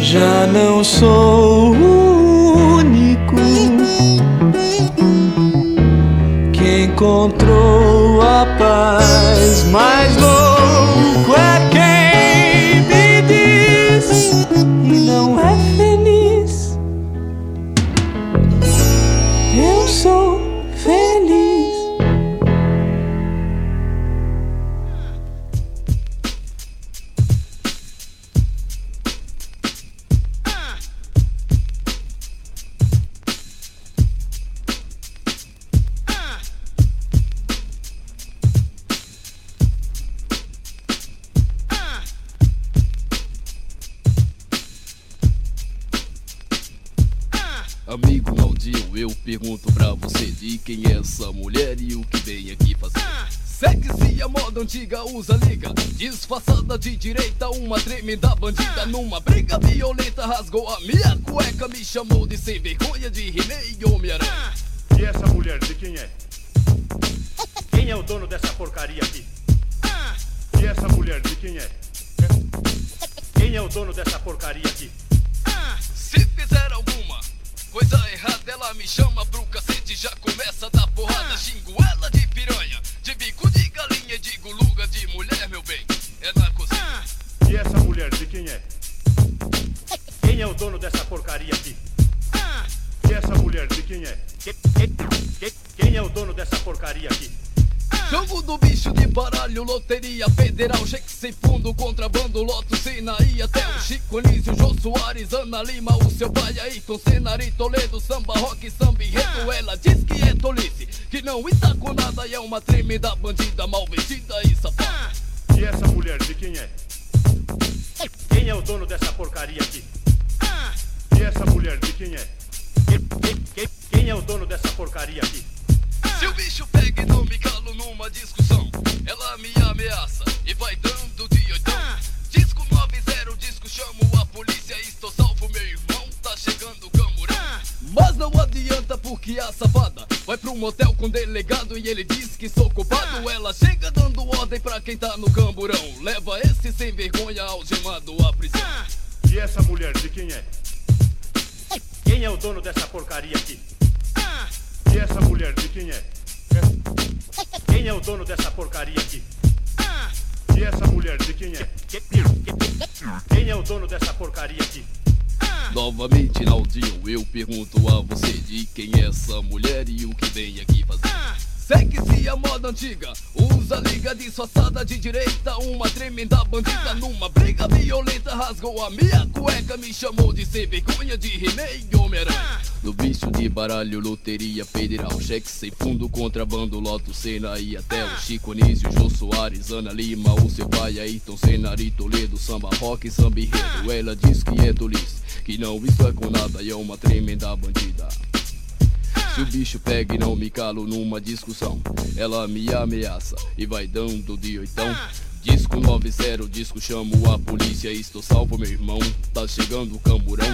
Já não sou o único que encontrou a paz mais Disfarçada de direita, uma tremenda bandida Numa briga violenta rasgou a minha cueca Me chamou de sem vergonha de He-Man e Homem-Aranha E essa mulher de quem é? Quem é o dono dessa porcaria aqui? E essa mulher de quem é? Quem é o dono dessa porcaria aqui? Se fizer alguma coisa errada Ela me chama pro cacete Já começa a dar baralho, loteria federal, cheque sem fundo, contrabando, loto, Sinaí até o Chico Anísio, Jô Soares, Ana Lima, o seu pai Ayrton, Senari, Toledo, samba, rock, samba enredo. Ela diz que é tolice, que não está com nada e é uma tremenda bandida, mal vestida e safada. E essa mulher de quem é? Quem é o dono dessa porcaria aqui? E essa mulher de quem é? Que- que- que- Quem é o dono dessa porcaria aqui? Se o bicho pega e não me calo numa discussão, a safada vai pro motel com o delegado e ele diz que sou culpado. Ela chega dando ordem pra quem tá no camburão, leva esse sem vergonha algemado à prisão. E essa mulher de quem é? Quem é o dono dessa porcaria aqui? E essa mulher de quem é? Quem é o dono dessa porcaria aqui? E essa mulher de quem é? Que- que- que- Quem é o dono dessa porcaria aqui? Novamente, Naldinho, eu pergunto a você de quem é essa mulher e o que vem aqui fazer. Segue-se a moda antiga, usa liga disfarçada de direita, uma tremenda bandida numa briga violenta rasgou a minha cueca, me chamou de sem vergonha de He-Man e Homem-Aranha. No bicho de baralho, loteria federal, cheque sem fundo, contrabando, loto, cena e até o Chico Anísio, Jô Soares, Ana Lima, o seu pai Ayrton, Senari, Toledo, samba, rock, samba enredo. Ela diz que é tolice, que não isso é com nada e é uma tremenda bandida. Se o bicho pega e não me calo numa discussão, ela me ameaça e vai dando de oitão. Disco 90, disco chamo a polícia, estou salvo meu irmão, tá chegando o camburão.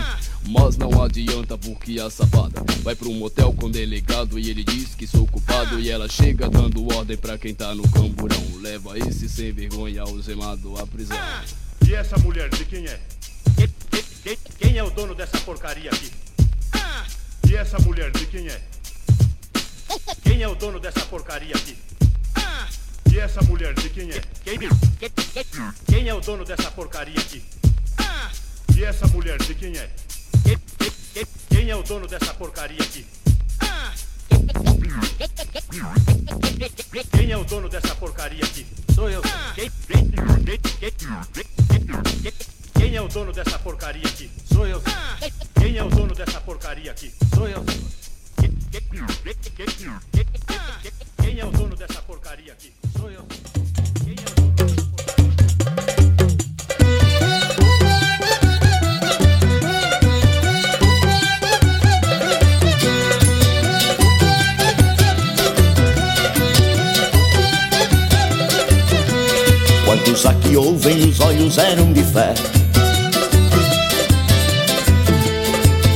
Mas não adianta porque a safada vai pro motel com o delegado e ele diz que sou culpado e ela chega dando ordem pra quem tá no camburão. Leva esse sem vergonha algemado à prisão. E essa mulher de quem é? Quem, quem é o dono dessa porcaria aqui? E essa mulher de quem é? Quem é o dono dessa porcaria aqui? E essa mulher de quem é? Quem, quem é o dono dessa porcaria aqui? E essa mulher de quem é? Quem é o dono dessa porcaria aqui? Quem é o dono dessa porcaria aqui? Sou eu. Quem, quem é o dono dessa porcaria aqui? Sou eu. Quem é o dono dessa porcaria aqui? Sou eu. Quem é o dono dessa porcaria aqui? Sou eu. Quem é o dono dessa Quantos aqui ouvem os olhos eram de fé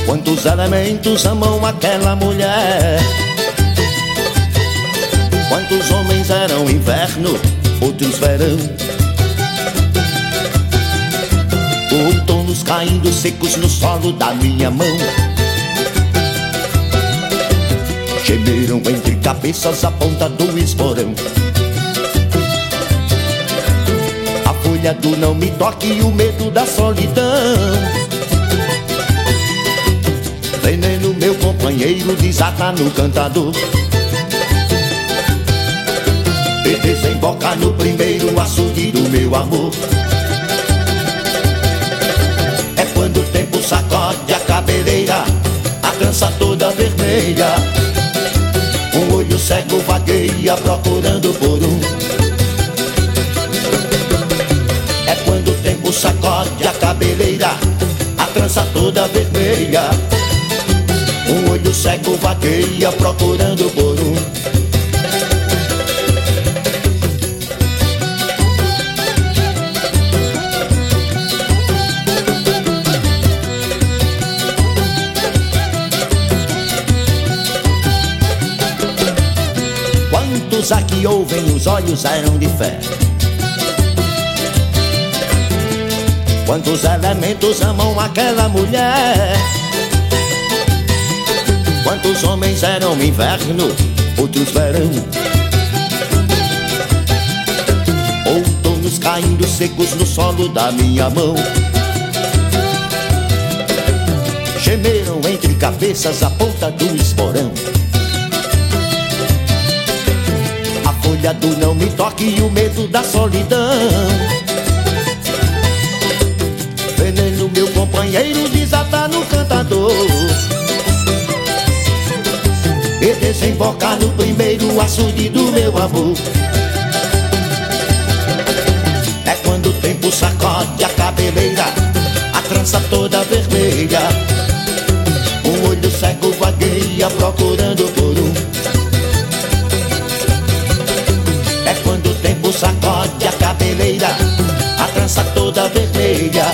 Quantos elementos amam aquela mulher? Quantos homens eram inverno, outros verão? Outonos caindo secos no solo da minha mão. Gemeram entre cabeças a ponta do esporão. A folha do não me toque e o medo da solidão meu companheiro, desata no cantador. E desemboca no primeiro açude do meu amor. É quando o tempo sacode a cabeleira A trança toda vermelha. Um olho cego vagueia procurando por um. É quando o tempo sacode a cabeleira A trança toda vermelha um olho cego vaqueia procurando por um Quantos aqui ouvem os olhos eram de fé? Quantos elementos amam aquela mulher Quantos homens eram inverno, outros verão. Outonos caindo secos no solo da minha mão. Gemeram entre cabeças a ponta do esporão. A folha do não me toque e o medo da solidão. Veneno, meu companheiro, desata no cantador e desembocar no primeiro açude do meu amor. É quando o tempo sacode a cabeleira, a trança toda vermelha. Um olho cego vagueia procurando por um. É quando o tempo sacode a cabeleira, a trança toda vermelha.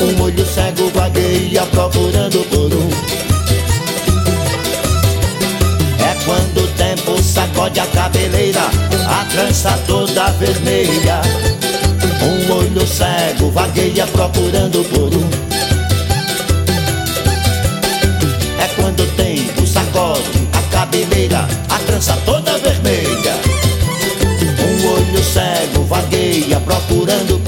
Um olho cego vagueia procurando por um. A cabeleira, a trança toda vermelha. Um olho cego vagueia procurando por um. É quando o tempo sacode a cabeleira, a trança toda vermelha. Um olho cego vagueia procurando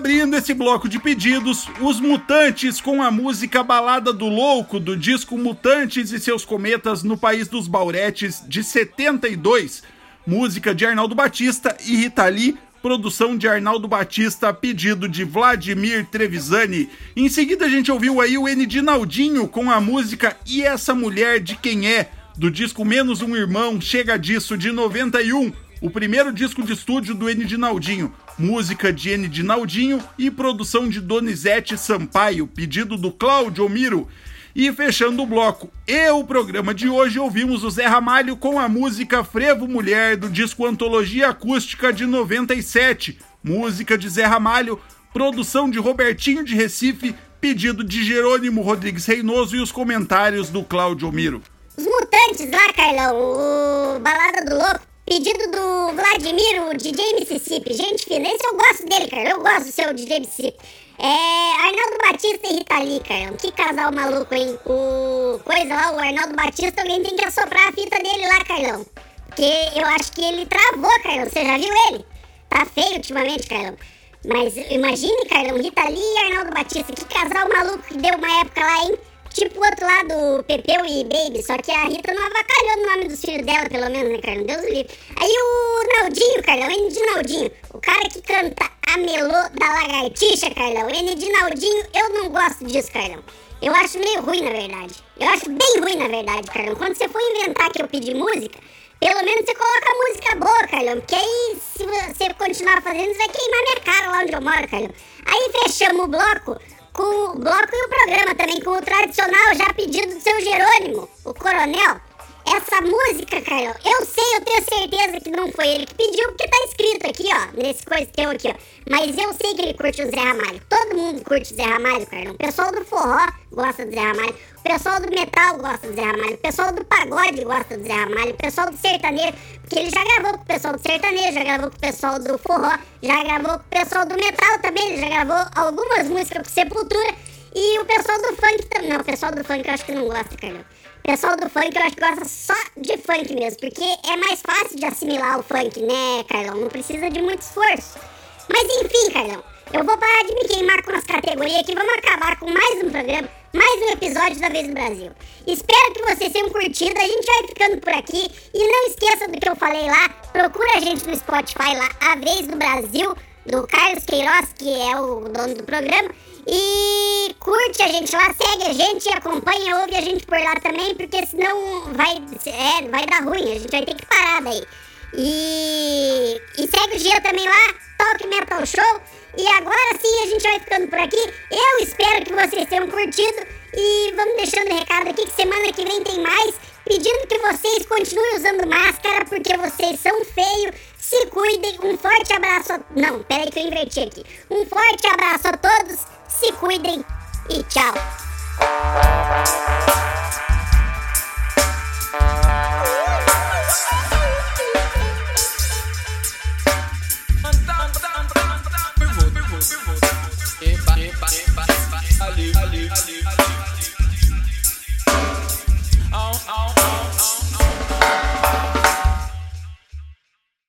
abrindo esse bloco de pedidos, os Mutantes com a música Balada do Louco do disco Mutantes e seus Cometas no País dos Bauretes de 72, música de Arnaldo Batista e Rita Lee, produção de Arnaldo Batista, pedido de Vladimir Trevisani. Em seguida a gente ouviu aí o N de Naldinho com a música E Essa Mulher de Quem É, do disco Menos Um Irmão, Chega Disso, de 91, o primeiro disco de estúdio do N. De Naldinho, música de N. De Naldinho e produção de Donizete Sampaio, pedido do Cláudio Miro. E fechando o bloco e o programa de hoje, ouvimos o Zé Ramalho com a música Frevo Mulher do disco Antologia Acústica de 97, música de Zé Ramalho, produção de Robertinho de Recife, pedido de Jerônimo Rodrigues Reinoso e os comentários do Cláudio Miro. Os mutantes lá, Carlão, o Balada do Louco, pedido do Vladimir, o DJ Mississippi. Gente fina, esse eu gosto dele, cara. Eu gosto do seu DJ Mississippi. É. Arnaldo Batista e Rita Lee, Carlão. Que casal maluco, hein? O. Coisa lá, o Arnaldo Batista, alguém tem que assoprar a fita dele lá, Carlão. Porque eu acho que ele travou, Carlão. Você já viu ele? Tá feio ultimamente, Carlão. Mas imagine, Carlão, Rita Lee e Arnaldo Batista. Que casal maluco que deu uma época lá, hein? Tipo o outro lado, Pepeu e Baby, só que a Rita não avacalhou no nome dos filhos dela, pelo menos, né, Carlão? Deus livre. Aí o Naldinho, Carlão, N de Naldinho, o cara que canta a melô da lagartixa, Carlão, N de Naldinho, eu não gosto disso, Carlão. Eu acho meio ruim, na verdade. Eu acho bem ruim, na verdade, Carlão. Quando você for inventar que eu pedi música, pelo menos você coloca música boa, Carlão. Porque aí, se você continuar fazendo, você vai queimar minha cara lá onde eu moro, Carlão. Aí fechamos o bloco com o bloco e o programa também, com o tradicional já pedido do seu Jerônimo, o coronel. Essa música, Carlão, eu sei, eu tenho certeza que não foi ele que pediu, porque tá escrito aqui, ó, nesse coisa teu aqui, ó. Mas eu sei que ele curte o Zé Ramalho. Todo mundo curte o Zé Ramalho, Carlão. O pessoal do forró gosta do Zé Ramalho. O pessoal do metal gosta do Zé Ramalho. O pessoal do pagode gosta do Zé Ramalho. O pessoal do sertanejo, porque ele já gravou com o pessoal do sertanejo, já gravou com o pessoal do forró, já gravou com o pessoal do metal também. Ele já gravou algumas músicas com Sepultura. E o pessoal do funk também. Não, o pessoal do funk eu acho que não gosta, Carlão. O pessoal do funk eu acho que gosta só de funk mesmo, porque é mais fácil de assimilar o funk, né, Carlão? Não precisa de muito esforço. Mas enfim, Carlão, eu vou parar de me queimar com as categorias aqui, vamos acabar com mais um programa, mais um episódio da Vez do Brasil. Espero que vocês tenham curtido, a gente vai ficando por aqui. E não esqueça do que eu falei lá, procura a gente no Spotify lá, A Vez do Brasil, do Carlos Queiroz, que é o dono do programa. E curte a gente lá, segue a gente, acompanha, ouve a gente por lá também, porque senão vai, é, vai dar ruim, a gente vai ter que parar daí. E, e segue o Gia também lá, Talk Metal Show. E agora sim a gente vai ficando por aqui. Eu espero que vocês tenham curtido. E vamos deixando recado aqui que semana que vem tem mais. Pedindo que vocês continuem usando máscara porque vocês são feios. Se cuidem. Um forte abraço. Não, peraí que eu inverti aqui. Um forte abraço a todos. Se cuidem e tchau. Oh, oh, oh.